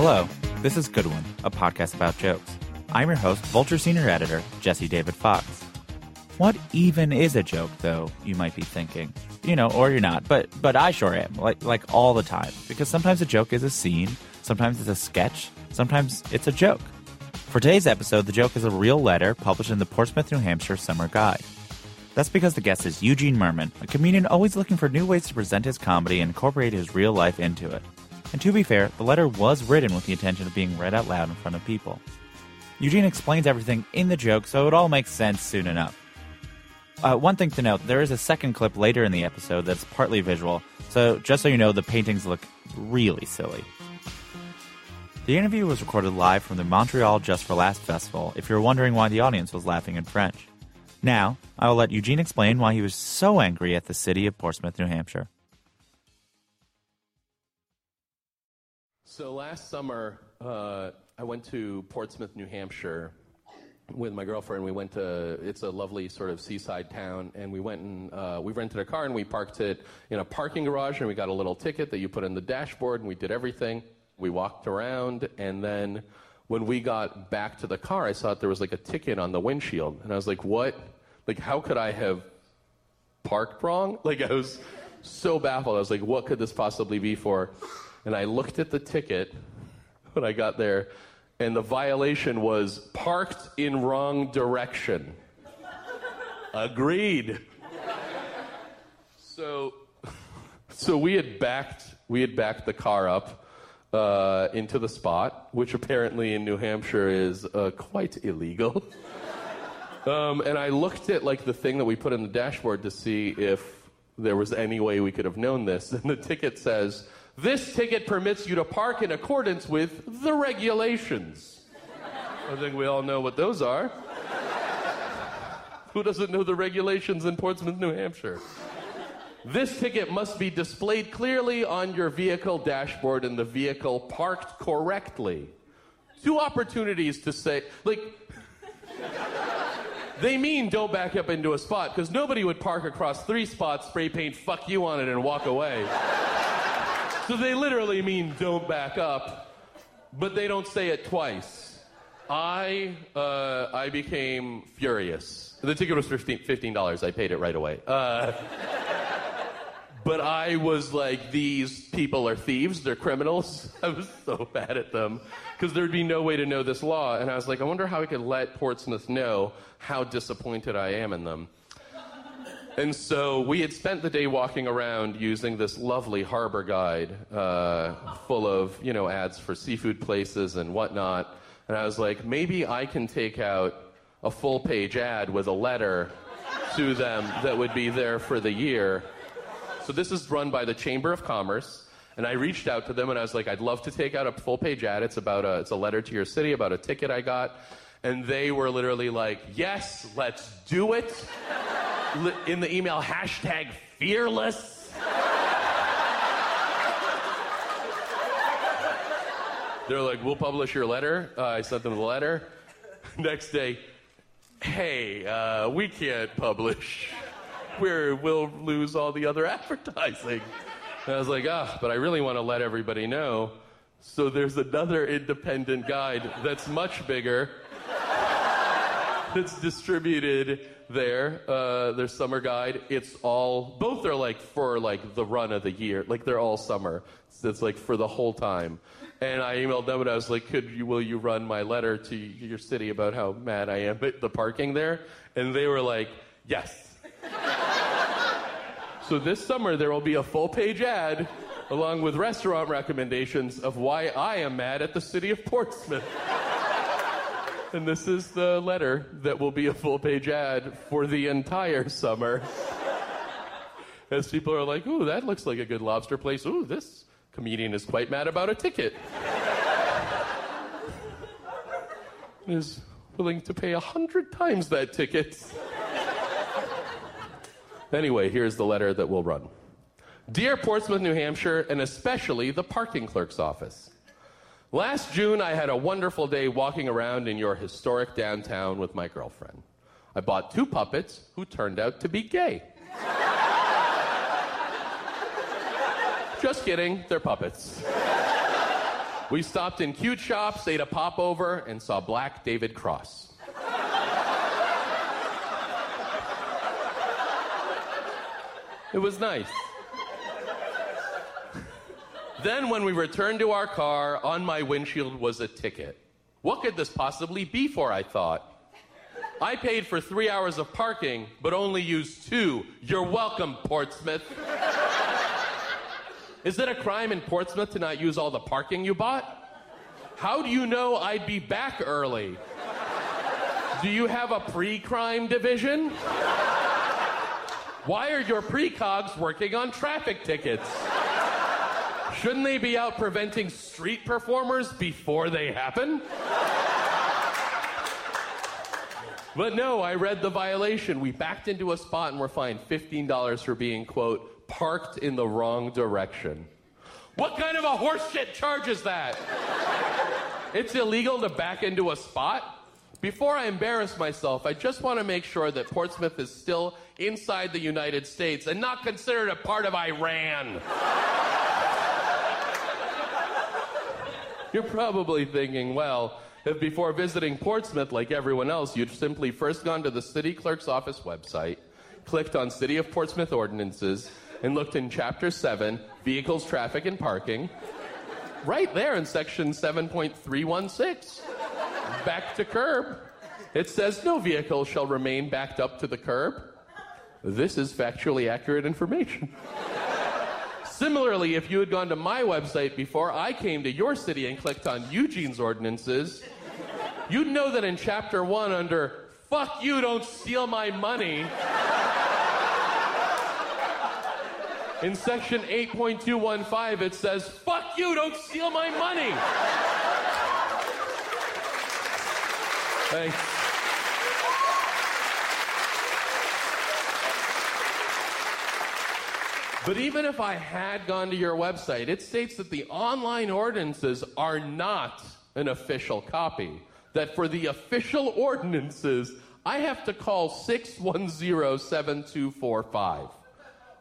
Hello, this is Good One, a podcast about jokes. I'm your host, Vulture Senior Editor, Jesse David Fox. What even is a joke, though, you might be thinking? You know, or you're not, but but I sure am, like like all the time. Because sometimes a joke is a scene, sometimes it's a sketch, sometimes it's a joke. For today's episode, the joke is a real letter published in the Portsmouth, New Hampshire Summer Guide. That's because the guest is Eugene Mirman, a comedian always looking for new ways to present his comedy and incorporate his real life into it. And to be fair, the letter was written with the intention of being read out loud in front of people. Eugene explains everything in the joke, so it all makes sense soon enough. Uh, one thing to note there is a second clip later in the episode that's partly visual, so just so you know, the paintings look really silly. The interview was recorded live from the Montreal Just for Laughs festival, if you're wondering why the audience was laughing in French. Now, I will let Eugene explain why he was so angry at the city of Portsmouth, New Hampshire. So last summer, uh, I went to Portsmouth, New Hampshire with my girlfriend. We went to, it's a lovely sort of seaside town, and we went and uh, we rented a car and we parked it in a parking garage, and we got a little ticket that you put in the dashboard, and we did everything. We walked around, and then when we got back to the car, I saw that there was like a ticket on the windshield, and I was like, what? Like, how could I have parked wrong? Like, I was so baffled. I was like, what could this possibly be for? And I looked at the ticket when I got there, and the violation was parked in wrong direction. Agreed. So, so we had backed we had backed the car up uh, into the spot, which apparently in New Hampshire is uh, quite illegal. um, and I looked at like the thing that we put in the dashboard to see if there was any way we could have known this, and the ticket says this ticket permits you to park in accordance with the regulations. I think we all know what those are. Who doesn't know the regulations in Portsmouth, New Hampshire? This ticket must be displayed clearly on your vehicle dashboard and the vehicle parked correctly. Two opportunities to say, like, they mean don't back up into a spot because nobody would park across three spots, spray paint fuck you on it, and walk away. So they literally mean don't back up, but they don't say it twice. I uh, I became furious. The ticket was fifteen dollars. I paid it right away. Uh, but I was like, these people are thieves. They're criminals. I was so bad at them because there'd be no way to know this law. And I was like, I wonder how I could let Portsmouth know how disappointed I am in them. And so we had spent the day walking around using this lovely harbor guide uh, full of, you know, ads for seafood places and whatnot. And I was like, maybe I can take out a full page ad with a letter to them that would be there for the year. So this is run by the Chamber of Commerce. And I reached out to them and I was like, I'd love to take out a full page ad. It's about a, it's a letter to your city about a ticket I got. And they were literally like, yes, let's do it in the email hashtag fearless. They're like, we'll publish your letter. Uh, I sent them the letter. Next day, hey, uh, we can't publish. We're, we'll lose all the other advertising. And I was like, ah, oh, but I really want to let everybody know. So there's another independent guide that's much bigger that's distributed there. Uh, their summer guide. It's all both are like for like the run of the year. Like they're all summer. So it's like for the whole time. And I emailed them and I was like, "Could you will you run my letter to your city about how mad I am at the parking there?" And they were like, "Yes." so this summer there will be a full page ad along with restaurant recommendations of why I am mad at the city of Portsmouth. And this is the letter that will be a full page ad for the entire summer. As people are like, ooh, that looks like a good lobster place. Ooh, this comedian is quite mad about a ticket. is willing to pay a hundred times that ticket. anyway, here's the letter that will run Dear Portsmouth, New Hampshire, and especially the parking clerk's office. Last June, I had a wonderful day walking around in your historic downtown with my girlfriend. I bought two puppets who turned out to be gay. Just kidding, they're puppets. We stopped in cute shops, ate a popover, and saw Black David Cross. It was nice. Then, when we returned to our car, on my windshield was a ticket. What could this possibly be for? I thought. I paid for three hours of parking, but only used two. You're welcome, Portsmouth. Is it a crime in Portsmouth to not use all the parking you bought? How do you know I'd be back early? Do you have a pre crime division? Why are your precogs working on traffic tickets? Shouldn't they be out preventing street performers before they happen? But no, I read the violation. We backed into a spot and were fined $15 for being, quote, parked in the wrong direction. What kind of a horseshit charge is that? it's illegal to back into a spot? Before I embarrass myself, I just want to make sure that Portsmouth is still inside the United States and not considered a part of Iran. You're probably thinking, well, if before visiting Portsmouth, like everyone else, you'd simply first gone to the city clerk's office website, clicked on City of Portsmouth ordinances, and looked in Chapter 7, Vehicles, Traffic, and Parking, right there in Section 7.316, back to curb. It says no vehicle shall remain backed up to the curb. This is factually accurate information. Similarly, if you had gone to my website before I came to your city and clicked on Eugene's ordinances, you'd know that in chapter one, under fuck you, don't steal my money, in section 8.215, it says, fuck you, don't steal my money. Thanks. But even if I had gone to your website, it states that the online ordinances are not an official copy. That for the official ordinances, I have to call 610 7245.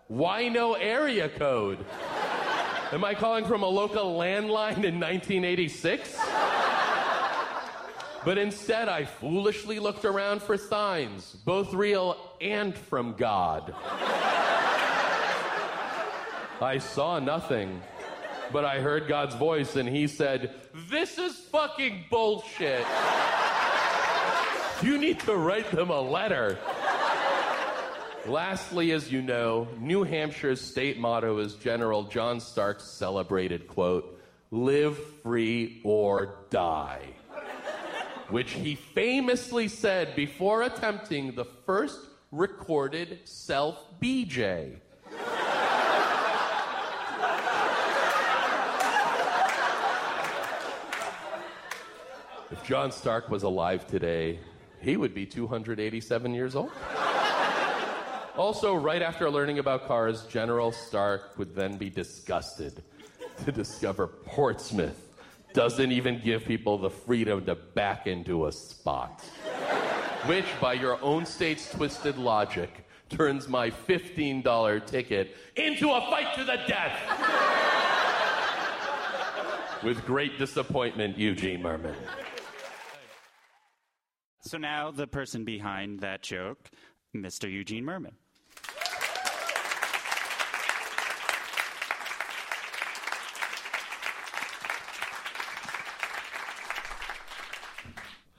Why no area code? Am I calling from a local landline in 1986? But instead, I foolishly looked around for signs, both real and from God. I saw nothing, but I heard God's voice and he said, This is fucking bullshit. You need to write them a letter. Lastly, as you know, New Hampshire's state motto is General John Stark's celebrated quote, live free or die, which he famously said before attempting the first recorded self BJ. If John Stark was alive today, he would be 287 years old. Also, right after learning about cars, General Stark would then be disgusted to discover Portsmouth doesn't even give people the freedom to back into a spot. Which, by your own state's twisted logic, turns my $15 ticket into a fight to the death. With great disappointment, Eugene Mirman. So now the person behind that joke, Mr. Eugene Mirman.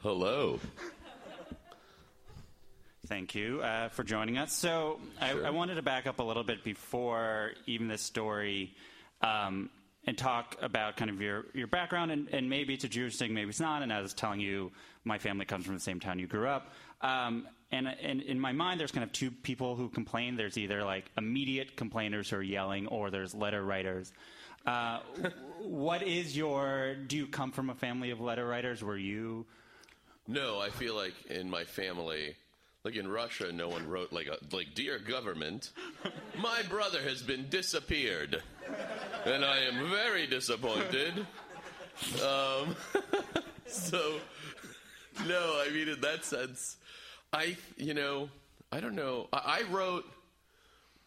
Hello. Thank you uh, for joining us. So I, I wanted to back up a little bit before even this story um, and talk about kind of your, your background. And, and maybe it's a Jewish thing, maybe it's not. And I was telling you, my family comes from the same town you grew up. Um, and, and in my mind, there's kind of two people who complain. There's either like immediate complainers who are yelling, or there's letter writers. Uh, what is your? Do you come from a family of letter writers? Were you? No, I feel like in my family, like in Russia, no one wrote like a like dear government, my brother has been disappeared, and I am very disappointed. Um, so, no, I mean in that sense, I you know I don't know. I, I wrote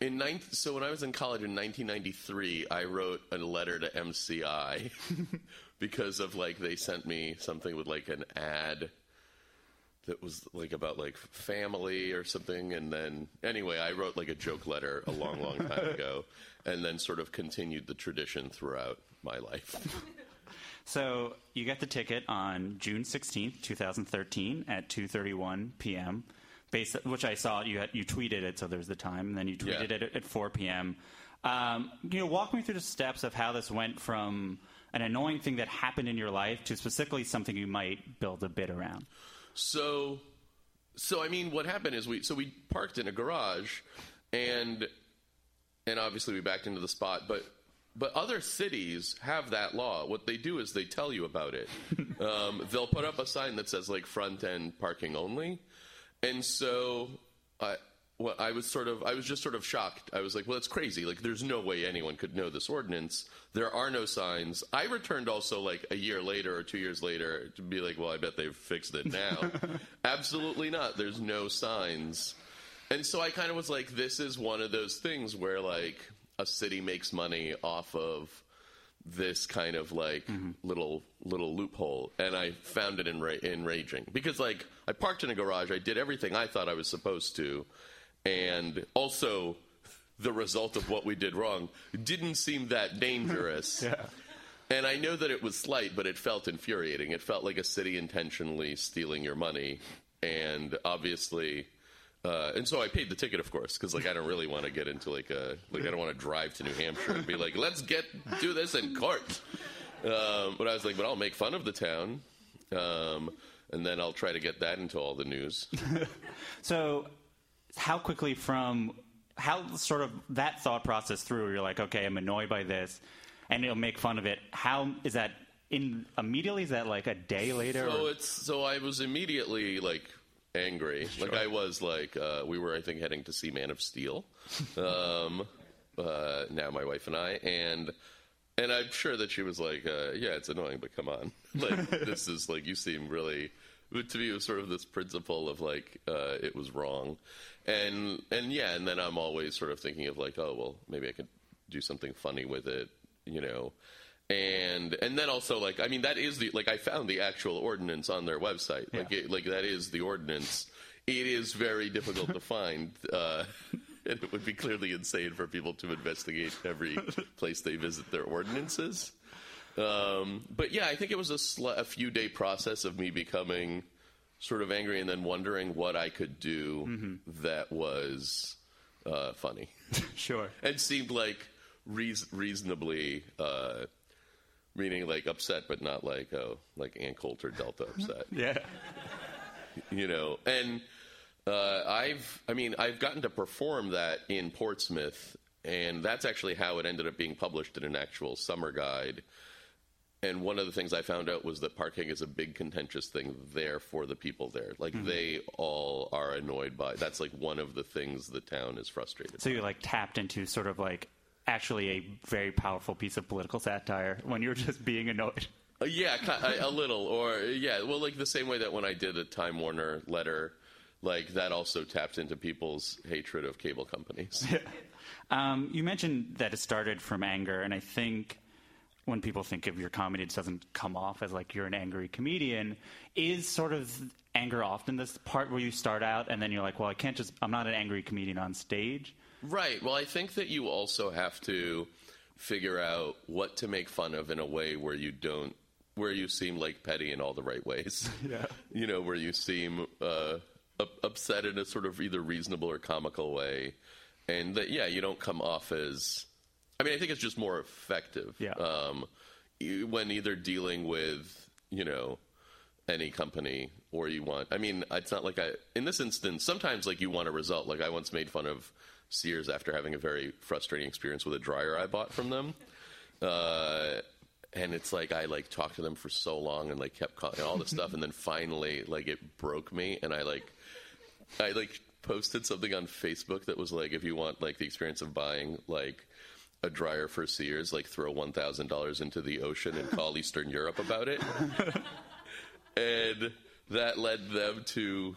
in ninth. So when I was in college in 1993, I wrote a letter to MCI because of like they sent me something with like an ad that was like about like family or something and then anyway i wrote like a joke letter a long long time ago and then sort of continued the tradition throughout my life So you get the ticket on June 16th, 2013 at 2:31 p.m. Based, which I saw you had, you tweeted it, so there's the time, and then you tweeted Yeah. it at, at 4 p.m. Um, you know, walk me through the steps of how this went from an annoying thing that happened in your life to specifically something you might build a bit around. So, so I mean, what happened is we so we parked in a garage, and and obviously we backed into the spot, but but other cities have that law. What they do is they tell you about it. um, they'll put up a sign that says like front end parking only, and so I. Well, I was sort of, I was just sort of shocked. I was like, well, it's crazy. Like, there's no way anyone could know this ordinance. There are no signs. I returned also like a year later or two years later to be like, well, I bet they've fixed it now. Absolutely not. There's no signs. And so I kind of was like, this is one of those things where like a city makes money off of this kind of like mm-hmm. little little loophole, and I found it enra- enraging because like I parked in a garage, I did everything I thought I was supposed to, and also the result of what we did wrong didn't seem that dangerous. Yeah. And I know that it was slight, but it felt infuriating. It felt like a city intentionally stealing your money, and obviously, uh, and so I paid the ticket, of course, because like I don't really want to get into like a like I don't want to drive to New Hampshire and be like, let's get do this in court. Um, but I was like, but I'll make fun of the town, um, and then I'll try to get that into all the news. So, how quickly from how sort of that thought process through, you're like, okay, I'm annoyed by this, and it'll make fun of it. How is that in immediately? Is that like a day later? So or- it's so I was immediately like angry. Like I was like uh, we were I think heading to see Man of Steel. Um, uh, now my wife and I and and I'm sure that she was like, uh, yeah, it's annoying, but come on, like this is like you seem really. To me, it was sort of this principle of like uh, it was wrong, and and yeah, and then I'm always sort of thinking of like, oh well, maybe I could do something funny with it, you know and and then also like I mean that is the like I found the actual ordinance on their website like it, like that is the ordinance. It is very difficult to find, uh, and it would be clearly insane for people to investigate every place they visit their ordinances. Um, but yeah, I think it was a, sl- a few day process of me becoming sort of angry and then wondering what I could do that was uh, funny sure. and seemed like reas- reasonably uh, meaning like upset but not like oh like Ann Coulter Delta upset Yeah. you know and uh, I've I mean I've gotten to perform that in Portsmouth and that's actually how it ended up being published in an actual summer guide and one of the things I found out was that parking is a big contentious thing there for the people there. Like they all are annoyed by. That's like one of the things the town is frustrated. So you're like tapped into sort of like actually a very powerful piece of political satire when you're just being annoyed. Uh, yeah, a, a little, or yeah, well, like the same way that when I did a Time Warner letter, like that also tapped into people's hatred of cable companies. Um, you mentioned that it started from anger, and I think when people think of your comedy, it doesn't come off as like you're an angry comedian. Is sort of anger often this part where you start out and then you're like, well, I can't just, I'm not an angry comedian on stage. Right. Well, I think that you also have to figure out what to make fun of in a way where you don't, where you seem like petty in all the right ways. Yeah. You know, where you seem uh, upset in a sort of either reasonable or comical way, and that yeah, you don't come off as. I mean, I think it's just more effective. Yeah. Um, you, when either dealing with you know any company or you want i mean it's not like i in this instance sometimes like you want a result like i once made fun of sears after having a very frustrating experience with a dryer i bought from them uh, and it's like i like talked to them for so long and like kept calling all this stuff and then finally like it broke me and i like i like posted something on facebook that was like if you want like the experience of buying like a dryer for Sears, like throw one thousand dollars into the ocean and call Eastern Europe about it, and that led them to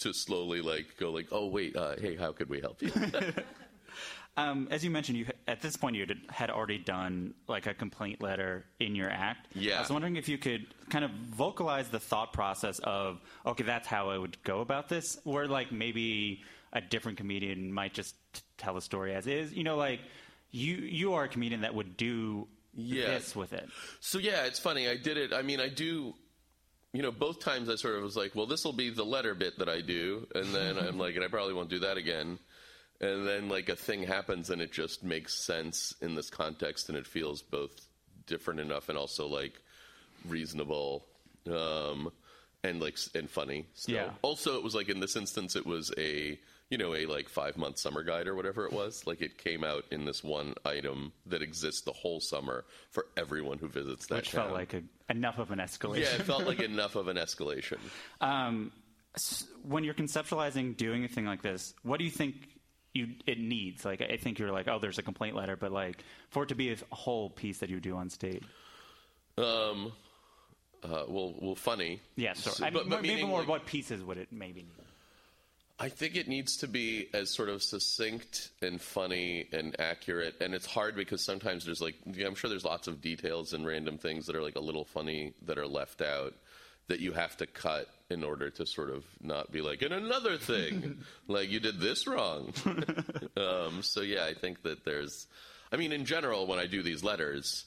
to slowly like go like, oh wait, uh, hey, how could we help you? Um, as you mentioned, you at this point you had already done like a complaint letter in your act. Yeah. I was wondering if you could kind of vocalize the thought process of okay, that's how I would go about this, or like maybe a different comedian might just t- tell a story as is. You know, like you you are a comedian that would do Yeah. this with it. So yeah, it's funny. I did it. I mean, I do. You know, both times I sort of was like, well, this will be the letter bit that I do, and then I'm like, and I probably won't do that again. And then like a thing happens, and it just makes sense in this context, and it feels both different enough and also like reasonable, um, and like and funny. Still. Yeah. Also, it was like in this instance, it was a you know a like five month summer guide or whatever it was. Like it came out in this one item that exists the whole summer for everyone who visits that Which town. felt like a, enough of an escalation. yeah, it felt like enough of an escalation. Um, when you're conceptualizing doing a thing like this, what do you think you it needs? Like, I think you're like, oh, there's a complaint letter, but like for it to be a whole piece that you do on stage. Um, uh, well, well, funny. Yeah. So- I but- mean, but maybe more like- what pieces would it maybe need? I think it needs to be as sort of succinct and funny and accurate. And it's hard because sometimes there's like, yeah, I'm sure there's lots of details and random things that are like a little funny that are left out that you have to cut in order to sort of not be like, and another thing, like you did this wrong. um, so yeah, I think that there's, I mean, in general, when I do these letters,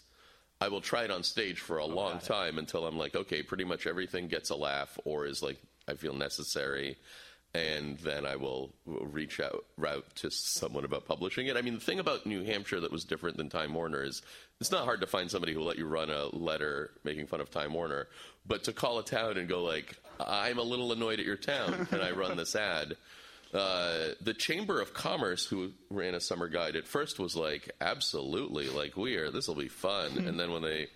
I will try it on stage for a long time until I'm like, okay, pretty much everything gets a laugh or is like I feel necessary, and then I will reach out route to someone about publishing it. I mean, the thing about New Hampshire that was different than Time Warner is it's not hard to find somebody who will let you run a letter making fun of Time Warner, but to call a town and go like, I'm a little annoyed at your town, can I run this ad? uh, the Chamber of Commerce, who ran a summer guide at first, was like, absolutely, like we are. This will be fun. and then when they,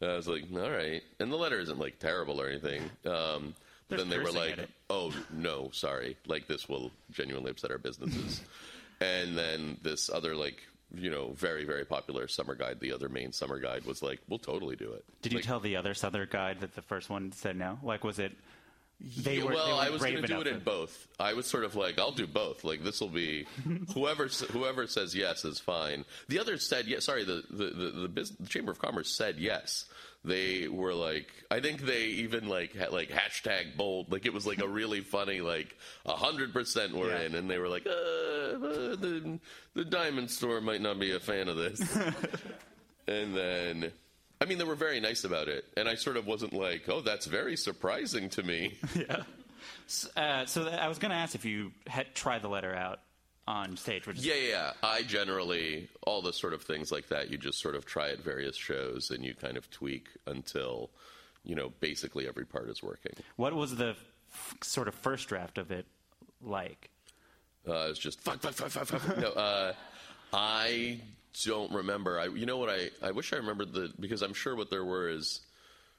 I was like, all right. And the letter isn't like terrible or anything. Um, Then they were like, oh no, sorry, like this will genuinely upset our businesses. and then this other like. You know, very very popular summer guide. The other main summer guide was like, "We'll totally do it." Did you tell the other Southern guide that the first one said no? Like, was it? They Yeah, were. well, they I was going to do it in both. I was sort of like, I'll do both. Like this will be whoever whoever says yes is fine. The others said yes. Sorry, the the the, the, business, the Chamber of Commerce said yes. They were like, I think they even like had like hashtag bold. Like it was like a really funny like a hundred percent we're Yeah. in, and they were like, uh, uh, the the diamond store might not be a fan of this. and then. I mean, they were very nice about it, and I sort of wasn't like, "Oh, that's very surprising to me." Uh, so th- I was going to ask if you had tried the letter out on stage, which is Yeah, yeah, yeah. I generally all the sort of things like that. You just sort of try at various shows, and you kind of tweak until you know basically every part is working. what was the f- sort of first draft of it like? Uh, it's just fuck, fuck, fuck, fuck, fuck. no, uh, I don't remember. I, you know what? I, I wish I remembered the because I'm sure what there were is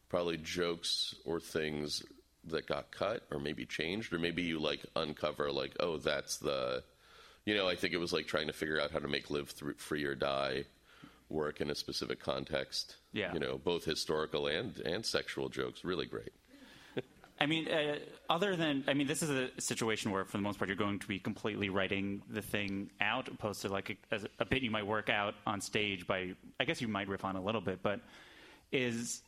probably jokes or things that got cut or maybe changed or maybe you like uncover like oh that's the you know I think it was like trying to figure out how to make live through free or die work in a specific context. Yeah. you know both historical and and sexual jokes. Really great. I mean, uh, other than I mean, this is a situation where, for the most part, you're going to be completely writing the thing out, opposed to like a, a bit you might work out on stage by. I guess you might riff on a little bit, but is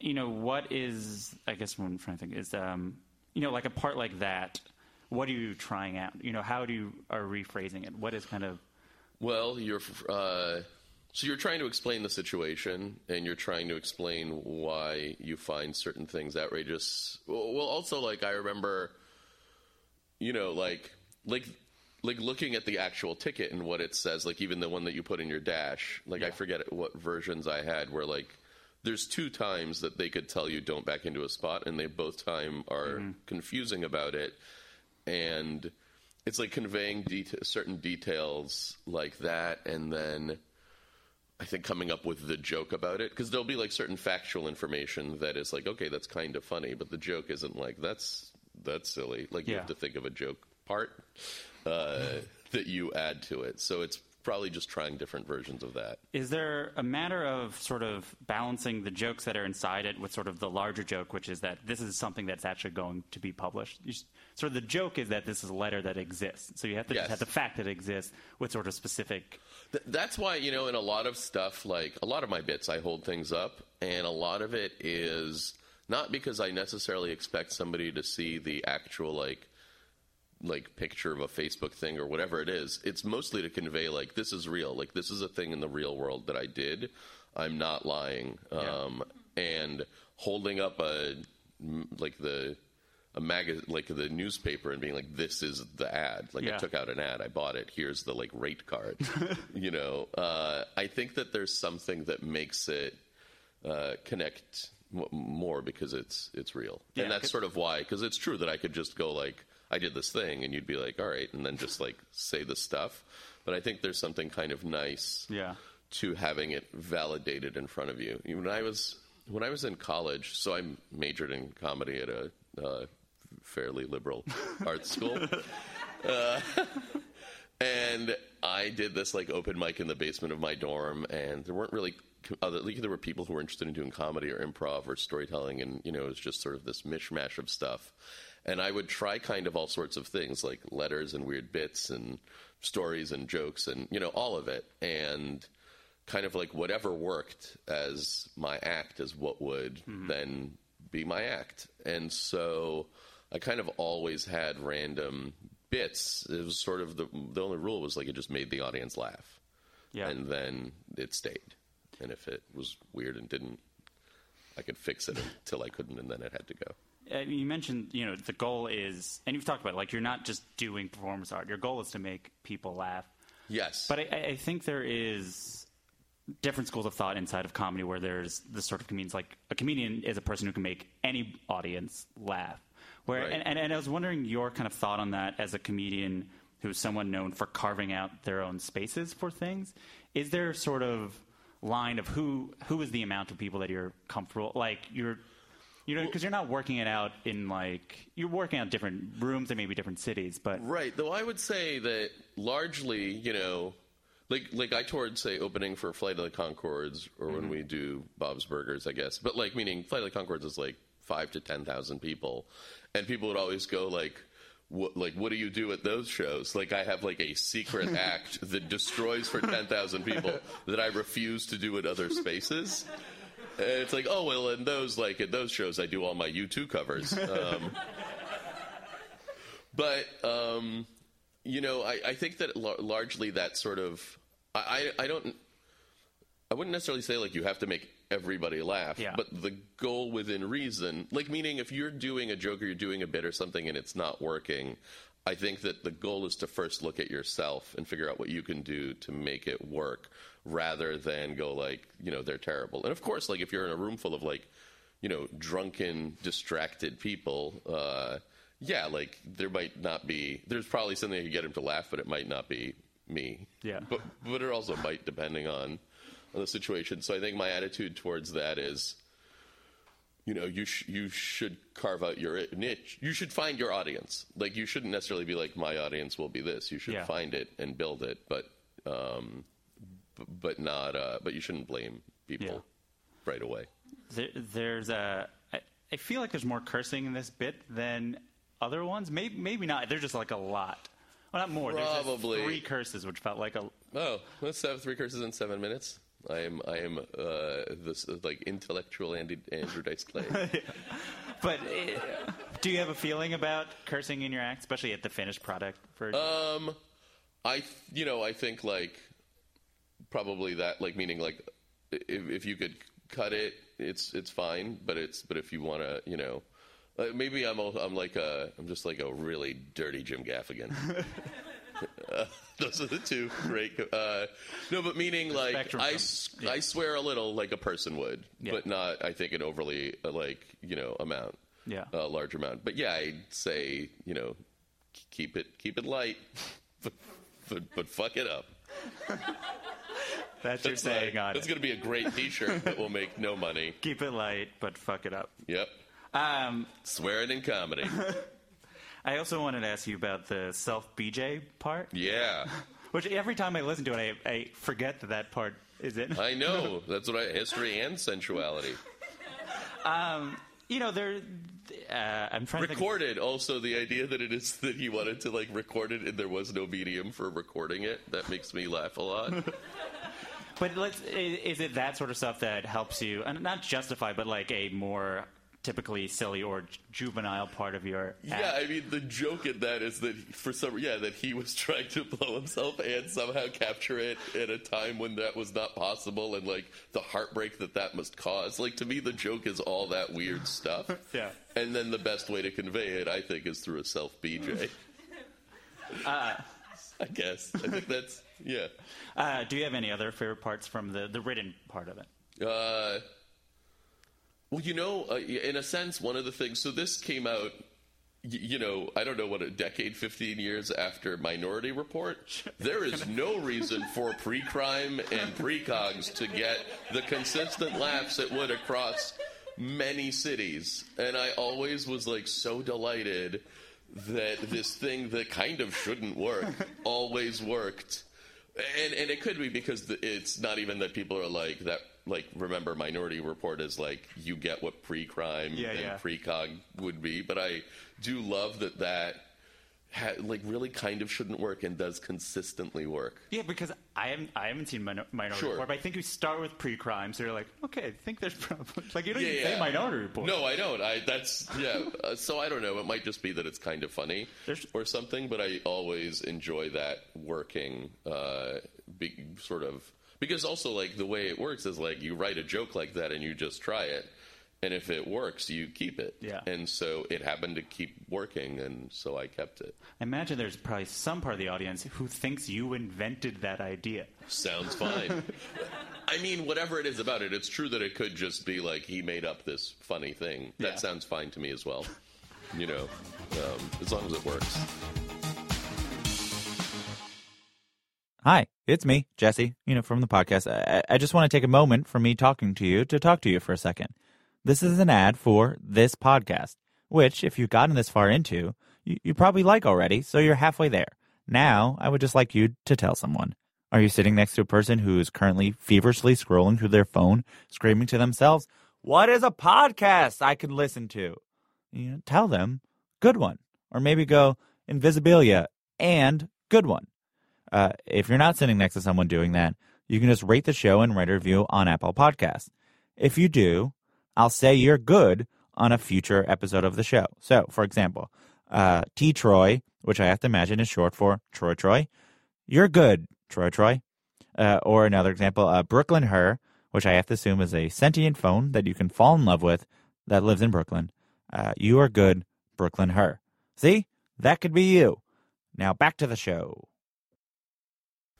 you know what is I guess what I'm trying to think is um, you know like a part like that. What are you trying out? You know, how do you are rephrasing it? What is kind of Well, you're uh, so you're trying to explain the situation, and you're trying to explain why you find certain things outrageous. Well, well, also like I remember, you know, like like like looking at the actual ticket and what it says, like even the one that you put in your dash. Like I forget what versions I had where like. There's two times that they could tell you don't back into a spot, and they both time are confusing about it and it's like conveying det- certain details like that and then i think coming up with the joke about it because there'll be like certain factual information that is like okay that's kind of funny but the joke isn't like that's that's silly like you Yeah. have to think of a joke part uh, that you add to it so it's probably just trying different versions of that. Is there a matter of sort of balancing the jokes that are inside it with sort of the larger joke, which is that this is something that's actually going to be published? S- sort of the joke is that this is a letter that exists, so you have to Yes. just have the fact that it exists with sort of specific. Th- that's why you know in a lot of stuff like a lot of my bits i hold things up and a lot of it is not because i necessarily expect somebody to see the actual like like picture of a facebook thing or whatever it is it's mostly to convey like this is real. Like this is a thing in the real world that i did. I'm not lying. Um, and holding up a like the a mag like the newspaper and being like this is the ad. Like Yeah. i took out an ad. I bought it. Here's the like rate card. You know uh, i think that there's something that makes it uh, connect m- more because it's it's real. Yeah, and that's sort of why because it's true that i could just go like i did this thing and you'd be like all right and then just like say the stuff but i think there's something kind of nice Yeah. to having it validated in front of you. When I was when I was in college, so I majored in comedy at a uh, fairly liberal art school, uh, and I did this like open mic in the basement of my dorm, and there weren't really other like, there were people who were interested in doing comedy or improv or storytelling, and you know it was just sort of this mishmash of stuff. And I would try kind of all sorts of things like letters and weird bits and stories and jokes and you know all of it and kind of like whatever worked as my act is what would mm-hmm. then be my act. And so I kind of always had random bits. It was sort of the the only rule was like it just made the audience laugh. Yeah. And then it stayed. And if it was weird and didn't I could fix it until I couldn't and then it had to go. Uh, you mentioned, you know, the goal is, and you've talked about, it, like you're not just doing performance art. Your goal is to make people laugh. Yes. But I, I- I think there is different schools of thought inside of comedy where there's this sort of comedians like a comedian is a person who can make any audience laugh. Where Right. and, and, and I was wondering your kind of thought on that as a comedian who's someone known for carving out their own spaces for things. Is there sort of line of who who is the amount of people that you're comfortable like you're you know because you're not working it out in like you're working out different rooms and maybe different cities but Right. Though I would say that largely, you know, like like I toured say opening for Flight of the Conchords or when mm-hmm. we do Bob's Burgers, I guess. But like meaning Flight of the Conchords is like five to ten thousand people, and people would always go like. What, like what do you do at those shows? Like I have like a secret act that destroys for ten thousand people that I refuse to do at other spaces. And it's like, oh well, in those like at those shows, I do all my U two covers. Um, but um, you know, I, I think that lar- largely that sort of I, I I don't I wouldn't necessarily say like you have to make everybody laugh, Yeah. but the goal within reason, like meaning if you're doing a joke or you're doing a bit or something and it's not working, I think that the goal is to first look at yourself and figure out what you can do to make it work rather than go like, you know, they're terrible. And of course, like if you're in a room full of like, you know, drunken, distracted people, uh, yeah, like there might not be, there's probably something that could get him to laugh, but it might not be me. Yeah. But, but it also might depending on, on the situation. So I think my attitude towards that is, you know, you sh- you should carve out your niche. You should find your audience. Like you shouldn't necessarily be like my audience will be this. You should Yeah. find it and build it, but um, but not. Uh, but you shouldn't blame people Yeah. right away. there, there's a. I, I feel like there's more cursing in this bit than other ones. Maybe maybe not. There's just like a lot. Well, not more. There's Probably. three curses, which felt like a. Oh, let's have three curses in seven minutes. I am I am uh, this uh, like intellectual Andy, Andrew Dice Clay. But uh, do you have a feeling about cursing in your act, especially at the finished product version? Um, I you know I think like probably that like meaning like if, if you could cut it, it's it's fine. But it's but if you want to, you know, uh, maybe I'm a, I'm like a I'm just like a really dirty Jim Gaffigan. Uh, those are the two great. Uh, no, but meaning like spectrum I, from- s- yeah. I swear a little like a person would, Yeah. but not I think an overly uh, like you know amount, Yeah. a large amount. But yeah, I'd say you know k- keep it keep it light, but but, but fuck it up. That's your That's saying my- on That's it. going to be a great T-shirt that will make no money. Keep it light, but fuck it up. Yep, Um, swearing in comedy. I also wanted to ask you about the self BJ part. Yeah, Which every time I listen to it, I, I forget that that part is it. I know. That's what I history and sensuality. Um, you know, there. Uh, I'm trying to think. Recorded. Also, the idea that it is that he wanted to like record it and there was no medium for recording it that makes me laugh a lot. But let's, is it that sort of stuff that helps you, and not justify, but like a more typically silly or juvenile part of your Yeah. I mean the joke in that is that for some yeah that he was trying to blow himself and somehow capture it at a time when that was not possible and like the heartbreak that that must cause. Like to me, the joke is all that weird stuff. Yeah. And then the best way to convey it, I think, is through a self BJ. Uh, I guess I think that's yeah. Uh, do you have any other favorite parts from the, the written part of it? Uh, well, you know, uh, in a sense, one of the things. So this came out, y- you know, I don't know what a decade, fifteen years after Minority Report. There is no reason for pre-crime and precogs to get the consistent laughs it would across many cities, and I always was like so delighted that this thing that kind of shouldn't work always worked. And and it could be because it's not even that people are like that. Like remember, Minority Report is like you get what pre-crime Yeah, and yeah. precog would be. But I do love that that ha- like really kind of shouldn't work and does consistently work. Yeah, because I haven't I haven't seen Minor- Minority Sure. Report, but I think you start with pre-crime, so you're like, okay, I think there's probably like you don't Yeah, even yeah. say Minority Report. No, I don't. I that's yeah. Uh, so I don't know. It might just be that it's kind of funny There's- or something. But I always enjoy that working, uh, be, sort of because also like the way it works is like you write a joke like that and you just try it, and if it works, you keep it. Yeah. And so it happened to keep working, and so I kept it. I imagine there's probably some part of the audience who thinks you invented that idea. Sounds fine. I mean, whatever it is about it, it's true that it could just be like he made up this funny thing. That Yeah. sounds fine to me as well. You know, um, as long as it works. Hi, it's me, Jesse, you know, from the podcast. I, I just want to take a moment from me talking to you to talk to you for a second. This is an ad for this podcast, which, if you've gotten this far into, you, you probably like already, so you're halfway there. Now, I would just like you to tell someone. Are you sitting next to a person who is currently feverishly scrolling through their phone, screaming to themselves, What is a podcast I can listen to? You know, tell them, good one. Or maybe go, Invisibilia and good one. Uh, if you're not sitting next to someone doing that, you can just rate the show and write a review on Apple Podcasts. If you do, I'll say you're good on a future episode of the show. So, for example, uh, T Troy, which I have to imagine is short for Troy Troy, you're good, Troy Troy. Uh, or another example, uh, Brooklyn Her, which I have to assume is a sentient phone that you can fall in love with that lives in Brooklyn. Uh, you are good, Brooklyn Her. See? That could be you. Now back to the show.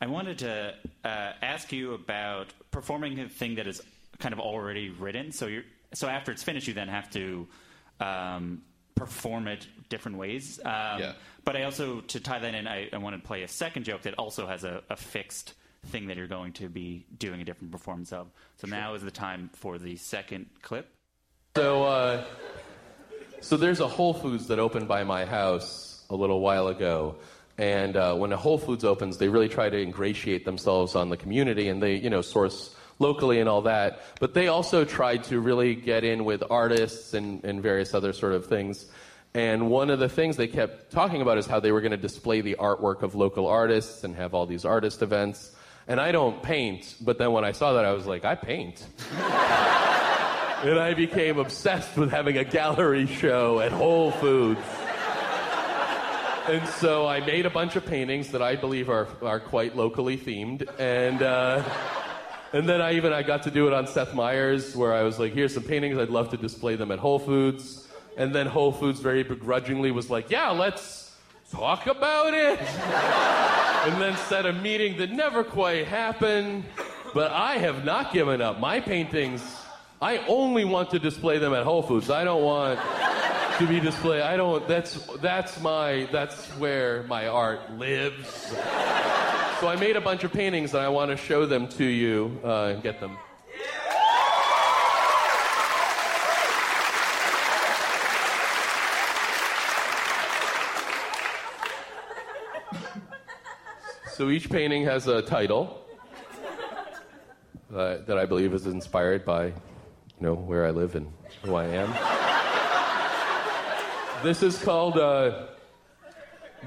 I wanted to uh, ask you about performing a thing that is kind of already written. So you're so after it's finished, you then have to um, perform it different ways. Um, Yeah. But I also to tie that in, I, I want to play a second joke that also has a, a fixed thing that you're going to be doing a different performance of. So now is the time for the second clip. So, uh, so there's a Whole Foods that opened by my house a little while ago, and uh, when a Whole Foods opens, they really try to ingratiate themselves on the community, and they, you know, source locally and all that. But they also tried to really get in with artists and, and various other sort of things. And one of the things they kept talking about is how they were going to display the artwork of local artists and have all these artist events. And I don't paint, but then when I saw that, I was like, I paint. And I became obsessed with having a gallery show at Whole Foods. And so I made a bunch of paintings that I believe are, are quite locally themed. And, uh, and then I even I got to do it on Seth Meyers, where I was like, here's some paintings, I'd love to display them at Whole Foods. And then Whole Foods very begrudgingly was like, yeah, let's talk about it. and then set a meeting that never quite happened. But I have not given up. My paintings, I only want to display them at Whole Foods. I don't want to be displayed. I don't. That's that's my that's where my art lives. So I made a bunch of paintings and I want to show them to you uh, and get them. So each painting has a title uh, that I believe is inspired by, you know, where I live and who I am. this is called uh,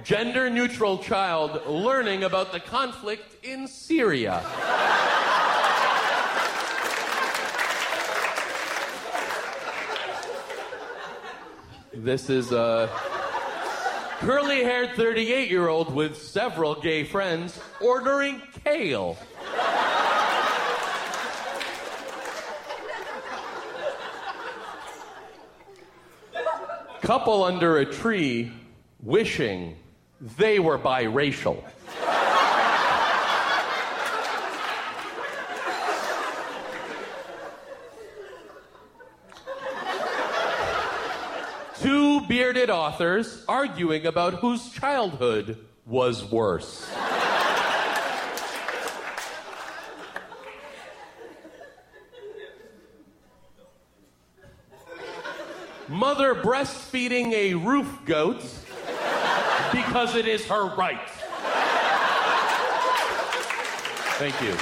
Gender Neutral Child Learning About the Conflict in Syria. This is a curly haired 38 year old with several gay friends ordering kale. Couple under a tree wishing they were biracial. Two bearded authors arguing about whose childhood was worse. Mother breastfeeding a roof goat because it is her right. Thank you.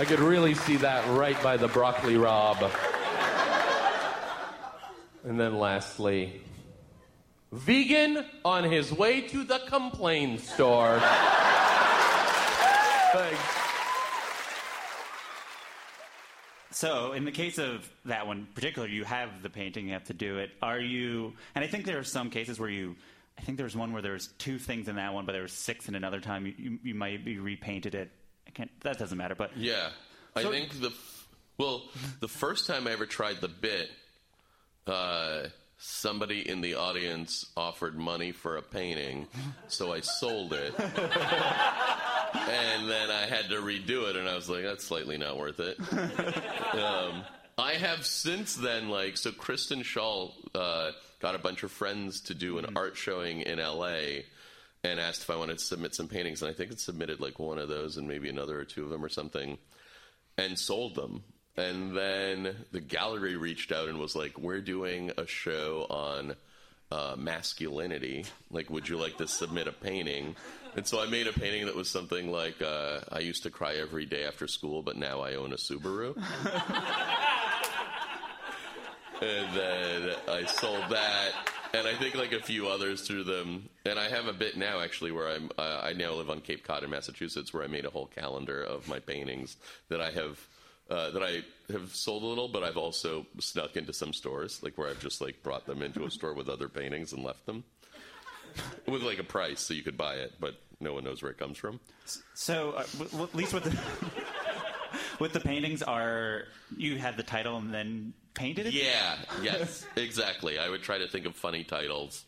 I could really see that right by the broccoli rabe. And then lastly, vegan on his way to the complain store. Thanks. So, in the case of that one particular, you have the painting, you have to do it. Are you? And I think there are some cases where you. I think there's one where there's two things in that one, but there was six in another time. You, you, you might be repainted it. I can't. That doesn't matter. But Yeah, I think the well, the first time I ever tried the bit, uh, somebody in the audience offered money for a painting, so I sold it, and then I had to redo it, and I was like, that's slightly not worth it. um, I have since then, like, so Kristen Schaal uh, got a bunch of friends to do an art showing in L.A. and asked if I wanted to submit some paintings, and I think it submitted like one of those and maybe another or two of them or something, and sold them. And then the gallery reached out and was like, "We're doing a show on uh, masculinity. Like, would you like to submit a painting?" And so I made a painting that was something like, uh, "I used to cry every day after school, but now I own a Subaru." and then I sold that, and I think like a few others through them. And I have a bit now actually where I'm. Uh, I now live on Cape Cod in Massachusetts, where I made a whole calendar of my paintings that I have. Uh, that I have sold a little, but I've also snuck into some stores, like where I've just like brought them into a store with other paintings and left them with like a price, so you could buy it, but no one knows where it comes from. So, uh, w- w- at least with the with the paintings, are you had the title and then painted it? Yeah, yes, exactly. I would try to think of funny titles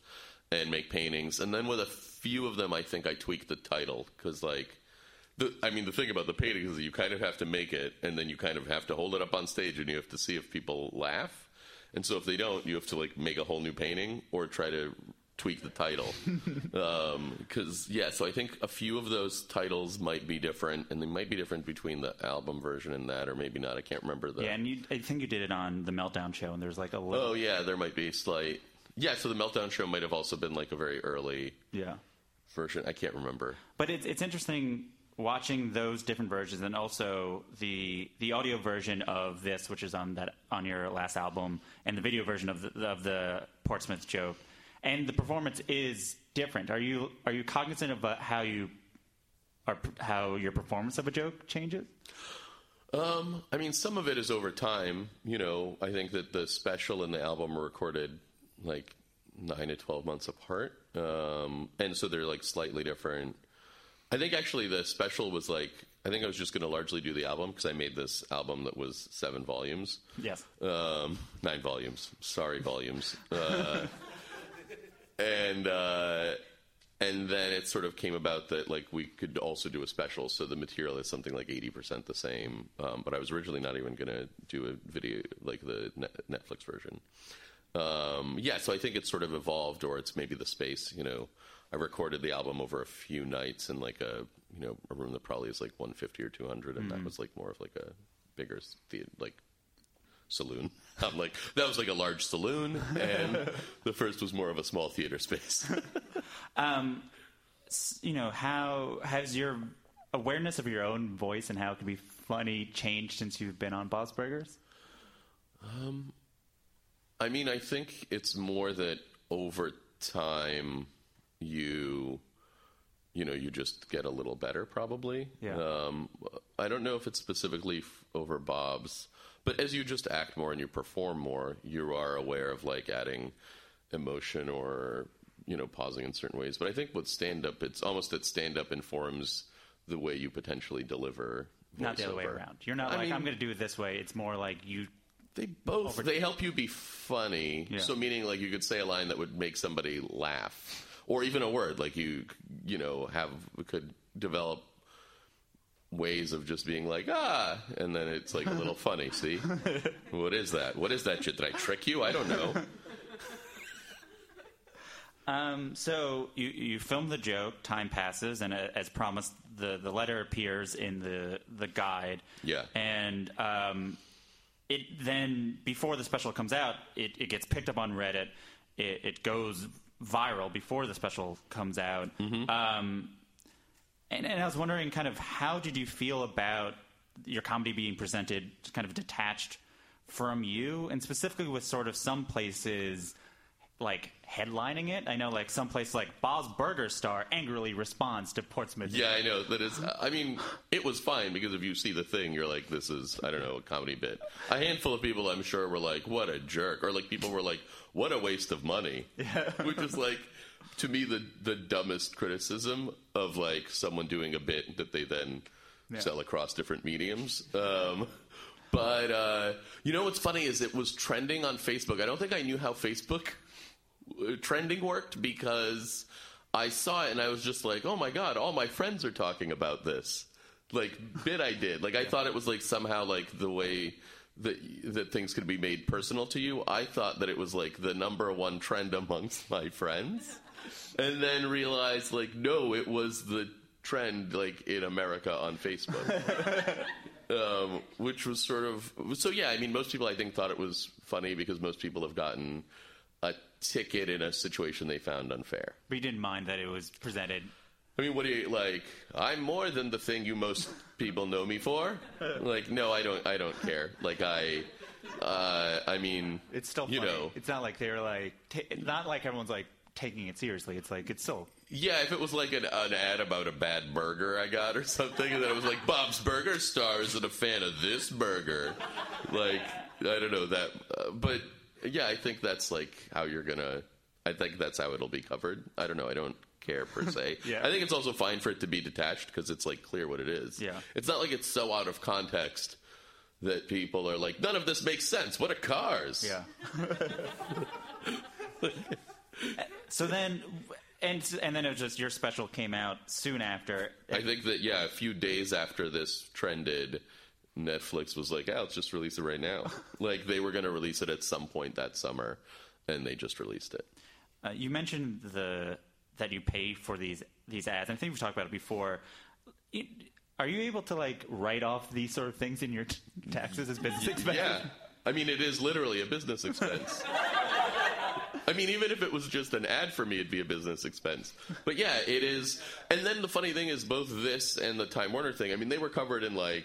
and make paintings, and then with a few of them, I think I tweaked the title because, like, the, I mean, the thing about the painting is you kind of have to make it, and then you kind of have to hold it up on stage, and you have to see if people laugh. And so, if they don't, you have to like make a whole new painting or try to tweak the title. Um, because yeah, so I think a few of those titles might be different, and they might be different between the album version and that, or maybe not. I can't remember the. Yeah, and you, I think you did it on the Meltdown show, and there's like a little. Oh yeah, there might be slight. Yeah, so the meltdown show might have also been like a very early yeah. version. I can't remember. But it's it's interesting watching those different versions, and also the the audio version of this, which is on that on your last album, and the video version of the of the Portsmouth joke, and the performance is different. Are you are you cognizant of uh, how you are how your performance of a joke changes? Um, I mean, some of it is over time. You know, I think that the special and the album were recorded like nine to twelve months apart, um, and so they're like slightly different. I think actually the special was like I think I was just going to largely do the album because I made this album that was seven volumes. Yes. um, nine volumes. Sorry, volumes. Uh, and uh, and then it sort of came about that like we could also do a special, so the material is something like eighty percent the same. Um, but I was originally not even going to do a video like the Net- Netflix version. Um, yeah, so I think it's sort of evolved, or it's maybe the space. You know, I recorded the album over a few nights in like a you know a room that probably is like one fifty or two hundred, and that was like more of like a bigger the- like saloon. I'm like, that was like a large saloon, and the first was more of a small theater space. um, you know, how has your awareness of your own voice and how it can be funny changed since you've been on Bob's Burgers? Um, I mean, I think it's more that over time you you know you just get a little better probably Yeah. um, i don't know if it's specifically f- over bob's but as you just act more and you perform more you are aware of like adding emotion or you know pausing in certain ways but i think with stand up it's almost that stand up informs the way you potentially deliver Not the other way around. You're not I like, mean- I'm going to do it this way. It's more like you. They both they help you be funny. Yeah. So meaning like you could say a line that would make somebody laugh, or even a word like you you know have could develop ways of just being like ah, and then it's like a little funny. See, what is that? What is that shit? Did I trick you? I don't know. Um, so you you film the joke. Time passes, and uh, as promised, the the letter appears in the the guide. Yeah. And um, it then before the special comes out, it, it gets picked up on Reddit. It, it goes viral before the special comes out. Um, and, and I was wondering, kind of, how did you feel about your comedy being presented kind of detached from you, and specifically with sort of some places like headlining it? I know, like some place like Bob's Burger Star angrily responds to Portsmouth. Yeah, I know that is. I mean, it was fine because if you see the thing, you're like, this is I don't know a comedy bit. A handful of people, I'm sure, were like, what a jerk, or like people were like, what a waste of money, Yeah. which is like to me the the dumbest criticism of like someone doing a bit that they then sell across different mediums. Um, but uh, you know what's funny is it was trending on Facebook. I don't think I knew how Facebook uh, trending worked because I saw it and I was just like, oh my god, all my friends are talking about this. Like bit I did. Like I thought it was like somehow like the way that that things could be made personal to you. I thought that it was like the number one trend amongst my friends, and then realized like no, it was the trend like in America on Facebook. um, which was sort of so. Yeah, I mean, most people I think thought it was funny because most people have gotten a ticket in a situation they found unfair. But you didn't mind that it was presented. I mean, what do you like? I'm more than the thing you most people know me for. Like, no, I don't. I don't care. Like, I, uh, I mean, It's still you funny. know, it's not like they're like ta not like everyone's like taking it seriously. It's like it's still yeah. If it was like an, an ad about a bad burger I got or something, and then it was like Bob's Burger Star isn't a fan of this burger, like I don't know that. Uh, but yeah, I think that's like how you're gonna. I think that's how it'll be covered. I don't know. I don't care per se. Yeah. I think it's also fine for it to be detached because it's like clear what it is. Yeah. It's not like it's so out of context that people are like, none of this makes sense. What are cars? yeah. so then, and and then it was just your special came out soon after. I think that yeah, a few days after this trended, Netflix was like, "Yeah, let's just release it right now." like they were going to release it at some point that summer, and they just released it. Uh, you mentioned the that you pay for these these ads. I think we've talked about it before. It- are you able to like write off these sort of things in your t- taxes as business expenses? Yeah, I mean, it is literally a business expense. I mean, even if it was just an ad for me, it'd be a business expense. But yeah, it is. And then the funny thing is, both this and the Time Warner thing. I mean, they were covered in like.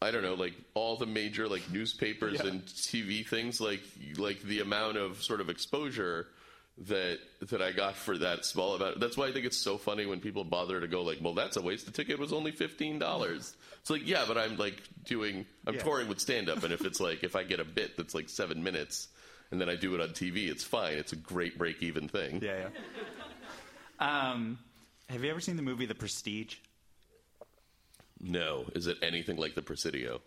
I don't know, like all the major like newspapers and TV things, like like the amount of sort of exposure that that I got for that small amount. That's why I think it's so funny when people bother to go like, well, that's a waste. The ticket was only fifteen dollars. It's like, yeah, but I'm like doing, I'm Yeah. touring with stand up, and if it's like if I get a bit that's like seven minutes, and then I do it on TV, it's fine. It's a great break even thing. Yeah, yeah. Um, have you ever seen the movie The Prestige? No, is it anything like the Presidio?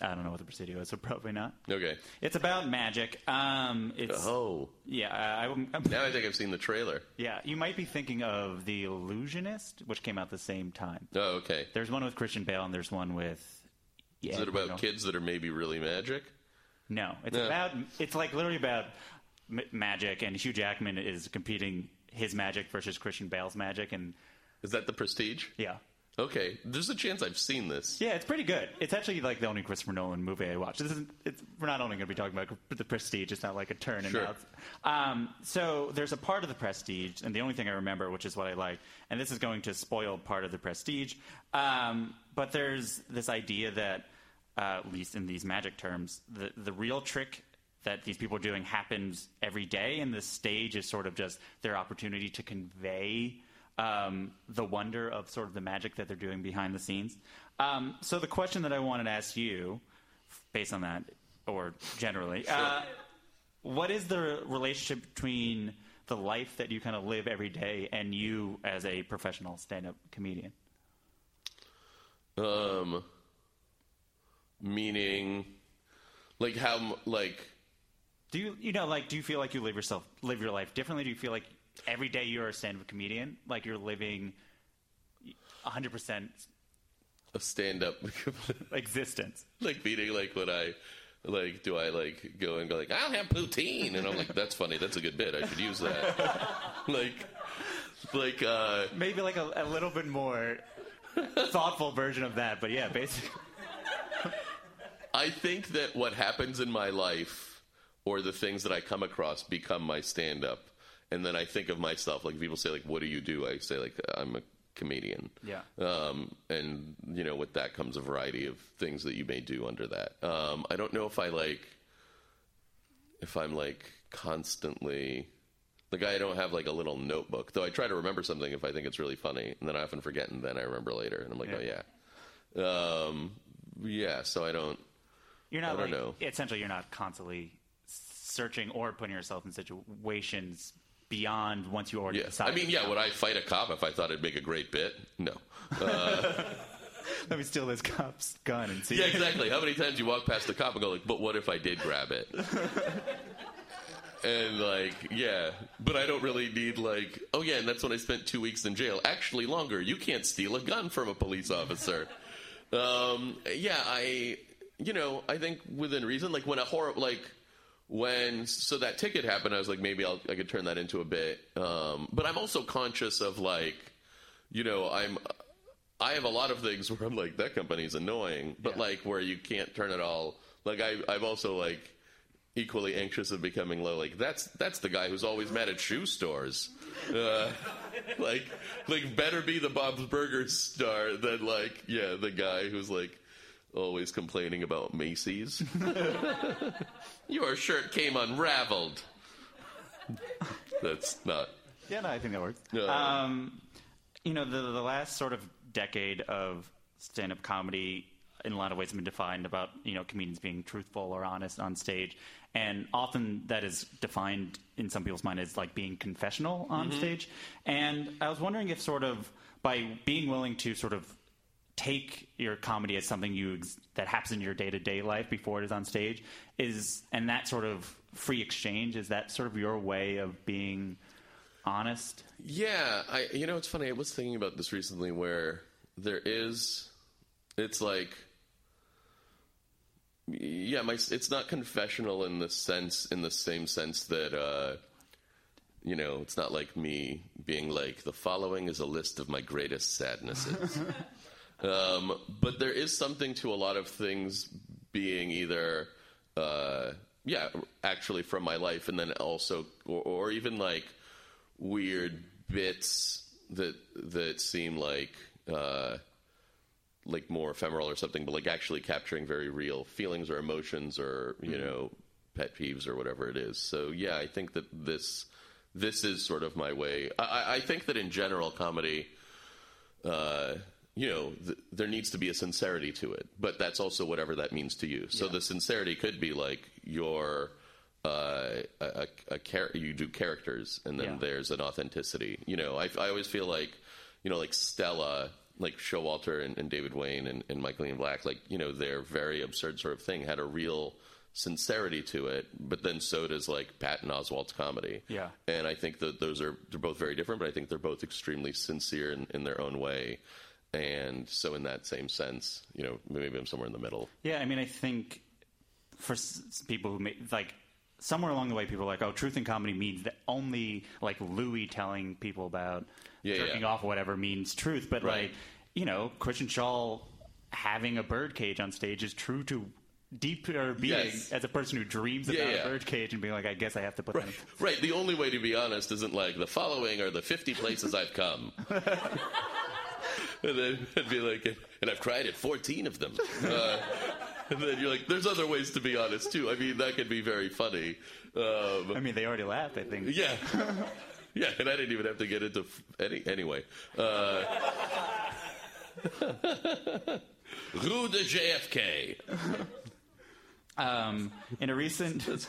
I don't know what The Presidio is, so probably not. Okay. It's about magic. Um, it's Oh, yeah. I, I, now I think I've seen the trailer. yeah. You might be thinking of The Illusionist, which came out the same time. Oh, okay. There's one with Christian Bale, and there's one with. Yeah, Is it about kids that are maybe really magic? No, it's No. about. It's like literally about m- magic, and Hugh Jackman is competing his magic versus Christian Bale's magic, and Is that the Prestige? yeah. Okay, there's a chance I've seen this. Yeah, it's pretty good. It's actually like the only Christopher Nolan movie I watched. This isn't. It's, we're not only going to be talking about the Prestige. It's not like a turn. Sure. And now it's- um, so there's a part of the Prestige, and the only thing I remember, which is what I like, and this is going to spoil part of the Prestige. Um, but there's this idea that, uh, at least in these magic terms, the the real trick that these people are doing happens every day, and this stage is sort of just their opportunity to convey um, the wonder of sort of the magic that they're doing behind the scenes. Um, so the question that I wanted to ask you, based on that, or generally, uh, what is the relationship between the life that you kind of live every day and you as a professional stand-up comedian? Um, meaning, like how, like, Do you, you know, like, do you feel like you live yourself, live your life differently? Do you feel like every day you're a stand-up comedian, like you're living 100% a stand-up, existence? like meaning, like what I, like, do I like go and go like, I'll have poutine, and I'm like, that's funny, that's a good bit, I should use that. like, like, uh, Maybe like a, a little bit more thoughtful version of that, but yeah, basically. I think that what happens in my life or the things that I come across become my stand up. And then I think of myself, like people say, like, what do you do? I say, like, I'm a comedian. Yeah. Um, and, you know, with that comes a variety of things that you may do under that. Um, I don't know if I like, if I'm like constantly, like, I don't have like a little notebook, though I try to remember something if I think it's really funny. And then I often forget, and then I remember later. And I'm like, Yeah. oh, yeah. Um, yeah, so I don't. You're not I like know. essentially you're not constantly searching or putting yourself in situations beyond once you already Yeah. I mean, yeah, would I fight a cop if I thought it'd make a great bit? No. Let me steal this cop's gun and see. Yeah, exactly. How many times you walk past the cop and go like, "But what if I did grab it?" and like, yeah, but I don't really need like, oh yeah, and that's when I spent two weeks in jail. Actually, longer. You can't steal a gun from a police officer. um, yeah, I, you know, I think within reason, like when a horror, like when so that ticket happened, I was like, maybe I'll, I could turn that into a bit. Um, but I'm also conscious of like, you know, I'm. I have a lot of things where I'm like, that company's annoying, but Yeah. like where you can't turn it all. Like I, I'm also like equally anxious of becoming low. Like that's that's the guy who's always mad at shoe stores. Uh, like like better be the Bob's Burgers star than like yeah the guy who's like always complaining about Macy's. Your shirt came unraveled. That's not. Yeah, no, I think that works. No. Um, you know, the the last sort of decade of stand-up comedy, in a lot of ways, has been defined about you know comedians being truthful or honest on stage, and often that is defined in some people's mind as like being confessional on stage. And I was wondering if sort of by being willing to sort of take your comedy as something you ex- that happens in your day-to-day life before it is on stage is and that sort of free exchange is that sort of your way of being honest Yeah, I you know it's funny. I was thinking about this recently, where there is, it's like, yeah, my it's not confessional in the sense in the same sense that uh, you know it's not like me being like the following is a list of my greatest sadnesses. um, but there is something to a lot of things being either. Uh, yeah, actually from my life, and then also, or, or even like weird bits that that seem like uh, like more ephemeral or something, but like actually capturing very real feelings or emotions or you know pet peeves or whatever it is. So yeah, I think that this this is sort of my way. I, I- I think that in general, comedy. Uh, you know, th- there needs to be a sincerity to it, but that's also whatever that means to you. So the sincerity could be like your uh, a, a, a char- you do characters, and then Yeah. there's an authenticity. You know, I, I always feel like, you know, like Stella, like Showalter and, and David Wain and, and Michael Ian Black, like you know, their very absurd sort of thing had a real sincerity to it, but then so does like Patton Oswalt's comedy. Yeah. and I think that those are they're both very different, but I think they're both extremely sincere in, in their own way. And so, in that same sense, you know, maybe I'm somewhere in the middle. Yeah, I mean, I think for s- people who make like somewhere along the way, people are like, oh, truth in comedy means that only like Louis telling people about Yeah, jerking yeah. off or whatever means truth, but Right. like you know, Kristen Schaal having a birdcage on stage is true to deeper being Yes. as a person who dreams Yeah, about yeah. a birdcage and being like, I guess I have to put Right, them. right. The only way to be honest isn't like the following are the 50 places I've come. and then it'd be like, and I've cried at 14 of them. Uh, and then you're like, there's other ways to be honest too. I mean, that could be very funny. Um, I mean, they already laughed. I think. yeah. Yeah, and I didn't even have to get into f- any anyway. Uh, Rue de JFK. Um, in a recent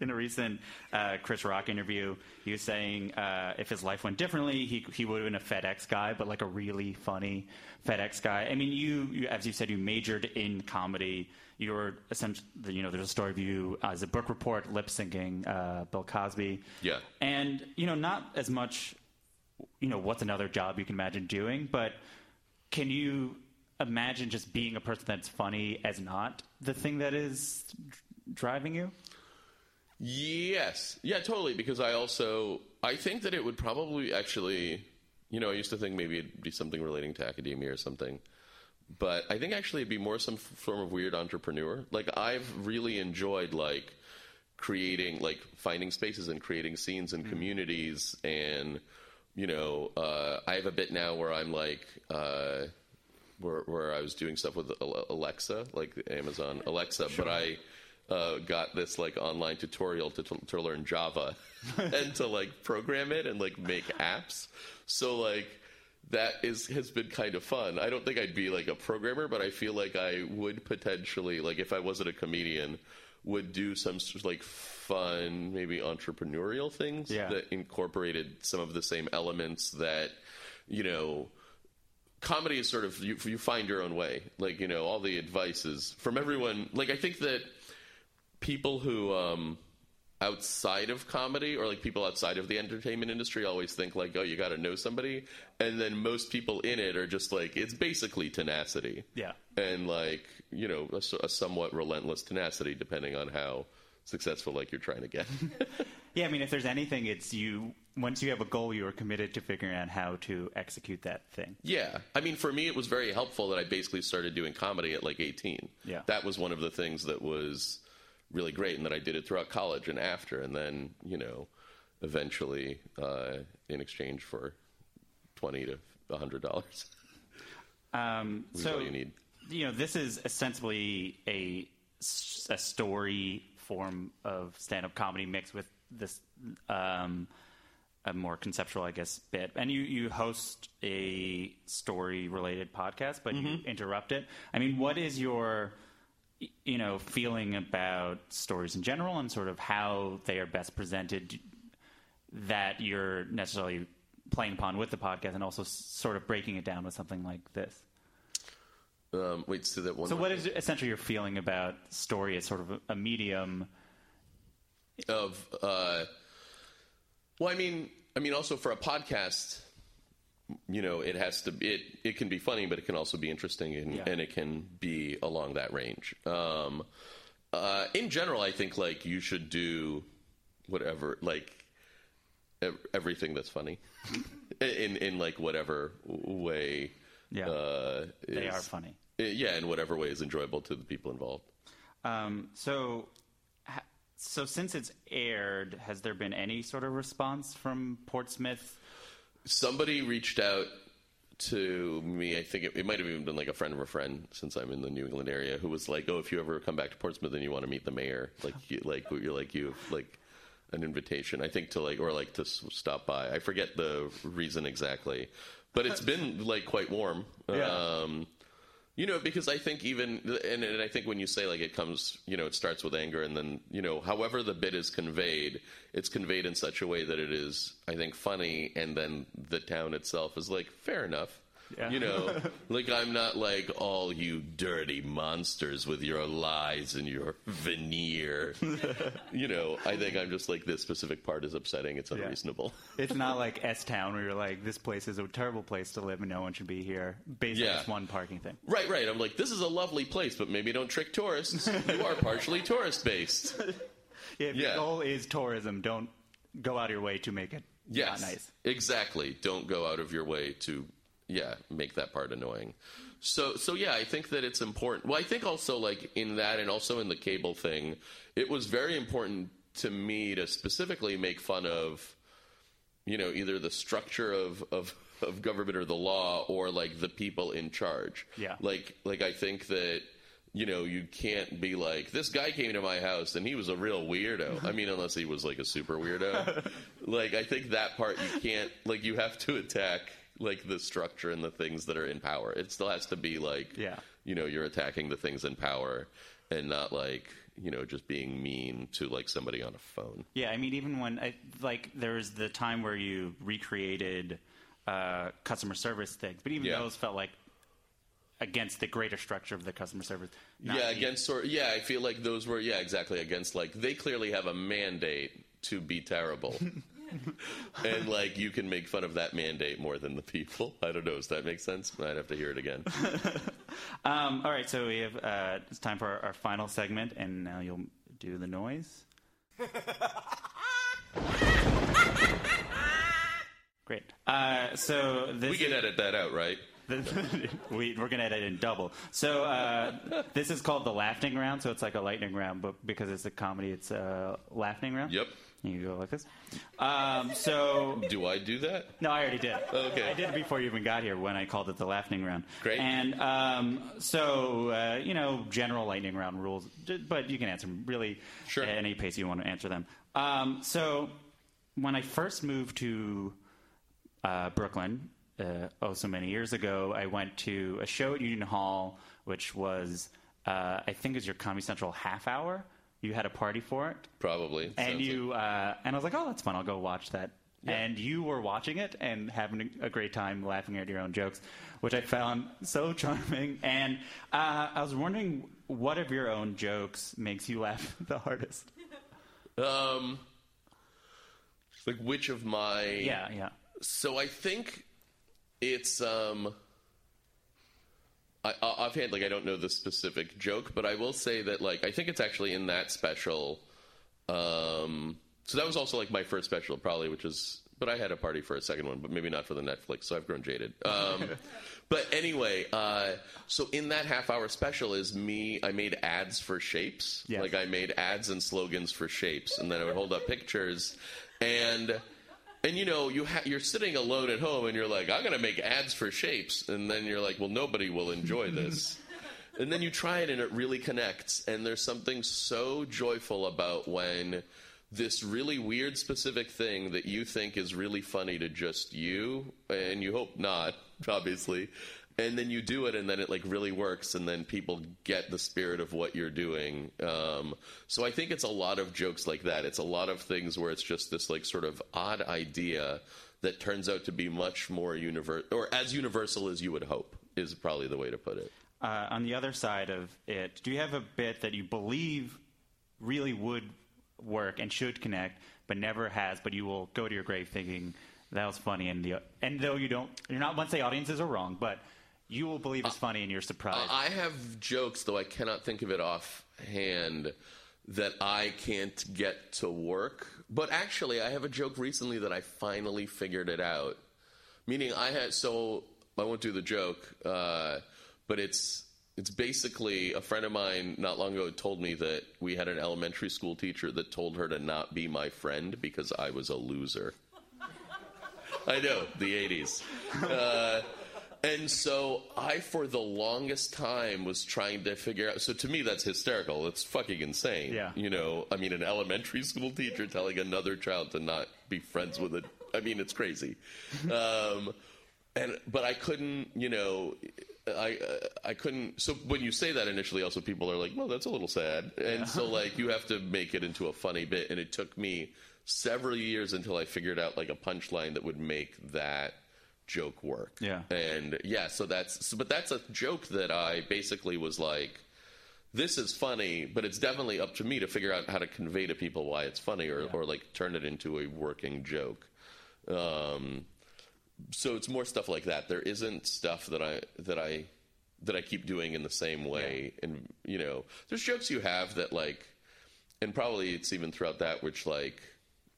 in a recent uh, Chris Rock interview, he was saying uh, if his life went differently, he he would have been a FedEx guy, but like a really funny FedEx guy. I mean, you, you as you said, you majored in comedy. You were essentially, you know, there's a story of you as a book report lip syncing uh, Bill Cosby. Yeah. and you know, not as much. You know, what's another job you can imagine doing, but can you imagine just being a person that's funny as not the thing that is driving you? Yes. Yeah, totally. Because I also I think that it would probably actually, you know, I used to think maybe it'd be something relating to academia or something, but I think actually it'd be more some f- form of weird entrepreneur. Like I've really enjoyed like creating, like finding spaces and creating scenes and communities, and you know, uh, I have a bit now where I'm like. Uh, where, where I was doing stuff with Alexa, like Amazon Alexa, but I uh, got this like online tutorial to, to, to learn Java and to like program it and like make apps. So like that is has been kind of fun. I don't think I'd be like a programmer, but I feel like I would potentially like if I wasn't a comedian, would do some sort of like fun, maybe entrepreneurial things Yeah. that incorporated some of the same elements that you know comedy is sort of you, you find your own way. Like you know, all the advice is from everyone. Like I think that people who um, outside of comedy or like people outside of the entertainment industry always think like, oh, you got to know somebody, and then most people in it are just like it's basically tenacity. Yeah. and like you know, a somewhat relentless tenacity depending on how successful like you're trying to get. Yeah, I mean, if there's anything, it's you. Once you have a goal, you are committed to figuring out how to execute that thing. Yeah. I mean, for me, it was very helpful that I basically started doing comedy at like 18. Yeah. That was one of the things that was really great and that I did it throughout college and after. And then, you know, eventually, uh, in exchange for 20 to $100, Um, so you need. you know, this is ostensibly a, a story form of stand-up comedy mixed with this um, a more conceptual, I guess, bit. And you, you host a story-related podcast, but you interrupt it. I mean, what is your you know feeling about stories in general and sort of how they are best presented that you're necessarily playing upon with the podcast and also sort of breaking it down with something like this Um, wait, so that one. so what thing. is essentially your feeling about story as sort of a, a medium? of uh well i mean i mean also for a podcast you know it has to it it can be funny but it can also be interesting and, Yeah. and it can be along that range um uh in general i think like you should do whatever like ev- everything that's funny in in like whatever way Yeah. uh They are funny. yeah in whatever way is enjoyable to the people involved Um, so, so since it's aired, has there been any sort of response from Portsmouth? Somebody reached out to me. I think it, it might have even been like a friend of a friend, since I'm in the New England area, who was like, "Oh, if you ever come back to Portsmouth and you want to meet the mayor, like, you, like you're like you have like an invitation, I think to like or like to stop by. I forget the reason exactly, but it's been like quite warm. Yeah. Um, you know, because I think even, and, and I think when you say like it comes, you know, it starts with anger, and then you know, however the bit is conveyed, it's conveyed in such a way that it is, I think, funny, and then the town itself is like fair enough. Yeah. You know, like I'm not like all you dirty monsters with your lies and your veneer. you know, I think I'm just like this specific part is upsetting. It's unreasonable. It's not like S Town where you're like, this place is a terrible place to live and no one should be here. Based on Yeah. this one parking thing. Right, right. I'm like, this is a lovely place, but maybe don't trick tourists. you are partially tourist based. Yeah, if Yeah. your goal is tourism, don't go out of your way to make it Yes, not nice. exactly. Don't go out of your way to yeah make that part annoying. So so yeah, I think that it's important. Well, I think also like in that and also in the cable thing, it was very important to me to specifically make fun of you know either the structure of of of government or the law or like the people in charge. Yeah. Like like I think that you know you can't be like this guy came to my house and he was a real weirdo. I mean unless he was like a super weirdo. like I think that part you can't like you have to attack like the structure and the things that are in power. It still has to be like Yeah. you know you're attacking the things in power and not like you know just being mean to like somebody on a phone. Yeah, I mean, even when I, like there was the time where you recreated uh, customer service things, but even Yeah. those felt like against the greater structure of the customer service. yeah, against sort. Yeah, I feel like those were yeah exactly against like they clearly have a mandate to be terrible, and like you can make fun of that mandate more than the people. I don't know. Does that make sense? I'd have to hear it again. Um, all right, so we have uh, it's time for our, our final segment, and now you'll do the noise. Great. Uh, so this we can edit that out, right? we, we're going to edit in double. So uh, this is called the laughing round. So it's like a lightning round, but because it's a comedy, it's a laughing round. Yep. You go like this. Um, so Do I do that? no, I already did. Okay. I did it before you even got here when I called it the laughing round. Great. And um, so uh, you know, general lightning round rules, but you can answer them really Sure. at any pace you want to answer them. Um, so when I first moved to uh, Brooklyn, uh, oh so many years ago, I went to a show at Union Hall, which was uh, I think it was your Comedy Central half hour. You had a party for it, Probably. and Sounds you uh, and I was like, oh, that's fun. I'll go watch that. And you were watching it and having a great time laughing at your own jokes, which I found so charming. And uh, I was wondering, what of your own jokes makes you laugh the hardest? like- um, like which of my Yeah, yeah. So I think it's um. I, I- offhand, like I don't know the specific joke, but I will say that like I think it's actually in that special. Um, so that was also like my first special, probably, which is. But I had a party for a second one, but maybe not for the Netflix. So I've grown jaded. Um, but anyway, uh, so in that half hour special is me. I made ads for shapes. Yes. Like I made ads and slogans for shapes, and then I would hold up pictures, and and you know you ha- you're sitting alone at home, and you're like, I'm going to make ads for shapes, and then you're like, well, nobody will enjoy this. and then you try it, and it really connects. And there's something so joyful about when this really weird specific thing that you think is really funny to just you, and you hope not, obviously. And then you do it, and then it like really works, and then people get the spirit of what you're doing. Um, so I think it's a lot of jokes like that. It's a lot of things where it's just this like sort of odd idea that turns out to be much more universal, or as universal as you would hope, is probably the way to put it. Uh, on the other side of it, do you have a bit that you believe really would work and should connect, but never has, but you will go to your grave thinking that was funny, and the and though you don't, you're not once say audiences are wrong, but you will believe it's funny and you're surprised. I have jokes, though I cannot think of it offhand, that I can't get to work. But actually, I have a joke recently that I finally figured it out. Meaning, I had so I won't do the joke, uh, but it's it's basically a friend of mine not long ago told me that we had an elementary school teacher that told her to not be my friend because I was a loser. I know the '80s. Uh, and so I, for the longest time, was trying to figure out. So to me, that's hysterical. It's fucking insane. Yeah. You know, I mean, an elementary school teacher telling another child to not be friends with it. I mean, it's crazy. um, and but I couldn't. You know, I I couldn't. So when you say that initially, also people are like, "Well, that's a little sad," and so like you have to make it into a funny bit. And it took me several years until I figured out like a punchline that would make that joke work. Yeah. And yeah, so that's so, but that's a joke that I basically was like this is funny, but it's definitely up to me to figure out how to convey to people why it's funny or, or like turn it into a working joke. Um, so it's more stuff like that. There isn't stuff that I that I that I keep doing in the same way. And you know, there's jokes you have that like, and probably it's even throughout that which like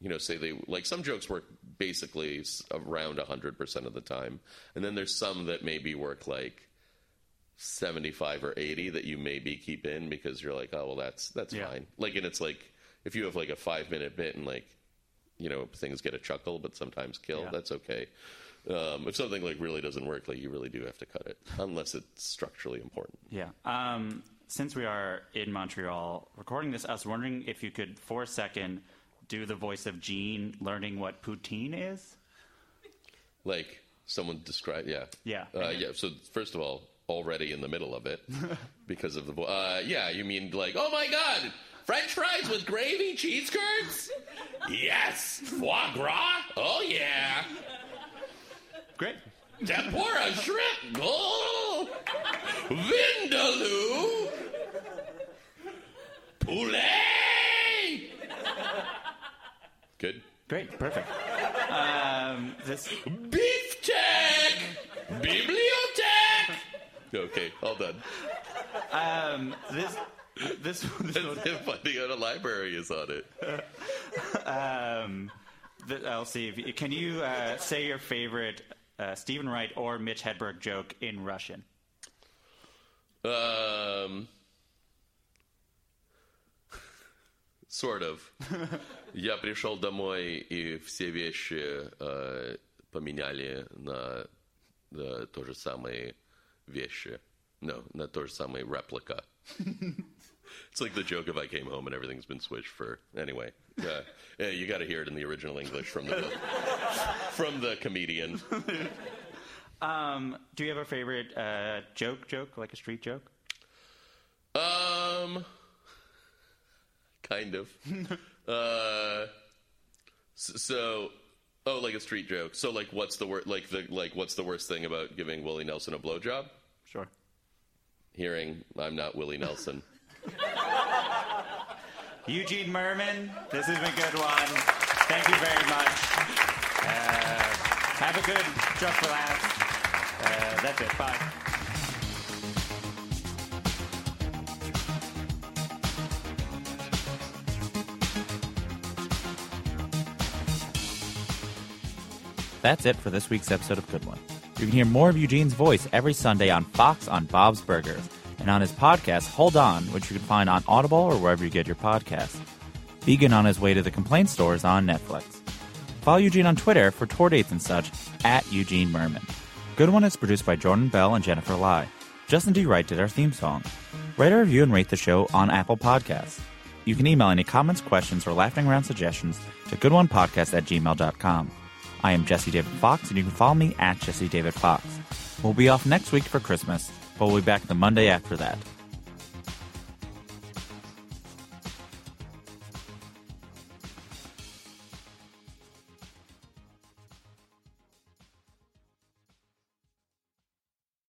you know, say they like some jokes work basically around 100% of the time. And then there's some that maybe work like 75 or 80 that you maybe keep in because you're like, oh, well, that's, that's Yeah. fine. Like, and it's like, if you have like a five minute bit and like, you know, things get a chuckle, but sometimes kill, Yeah. that's okay. Um, if something like really doesn't work, like you really do have to cut it unless it's structurally important. Yeah. Um, since we are in Montreal recording this, I was wondering if you could, for a second, do the voice of Gene learning what poutine is. Like someone describe, yeah, Yeah. uh, yeah. So first of all, already in the middle of it because of the vo- uh, yeah. You mean like, oh my god, French fries with gravy, cheese curds? yes, foie gras. Oh yeah, Great. tempura shrimp. Oh, vindaloo, poulet. Good. Great. Perfect. Um, this. Beefsteak! Bibliothèque! Okay, all done. Um, this. This. this If finding out a library is on it. um, th- I'll see. If you, can you uh, say your favorite uh, Steven Wright or Mitch Hedberg joke in Russian? Um, sort of. Я пришел домой, и все вещи э, поменяли на э, то же самое вещи. No, на то же самое реплика. It's like the joke if I came home and everything's been switched for anyway. Yeah, yeah you got to hear it in the original English from the from the comedian. Um, do you have a favorite uh, joke? Joke like a street joke? Um, kind of. uh, so, oh, like a street joke. So, like, what's the wor- like the like what's the worst thing about giving Willie Nelson a blowjob? Sure. Hearing I'm not Willie Nelson. Eugene Mirman, this has been a good one. Thank you very much. Uh, have a good just for laughs. Uh, that's it. Bye. That's it for this week's episode of Good One. You can hear more of Eugene's voice every Sunday on Fox on Bob's Burgers and on his podcast, Hold On, which you can find on Audible or wherever you get your podcasts. Vegan on his way to the complaint stores on Netflix. Follow Eugene on Twitter for tour dates and such at Eugene Mirman. Good One is produced by Jordan Bell and Jennifer Lai. Justin D. Wright did our theme song. Write a review and rate the show on Apple Podcasts. You can email any comments, questions, or laughing around suggestions to goodonepodcast at gmail.com. I am Jesse David Fox, and you can follow me at Jesse David Fox. We'll be off next week for Christmas, but we'll be back the Monday after that.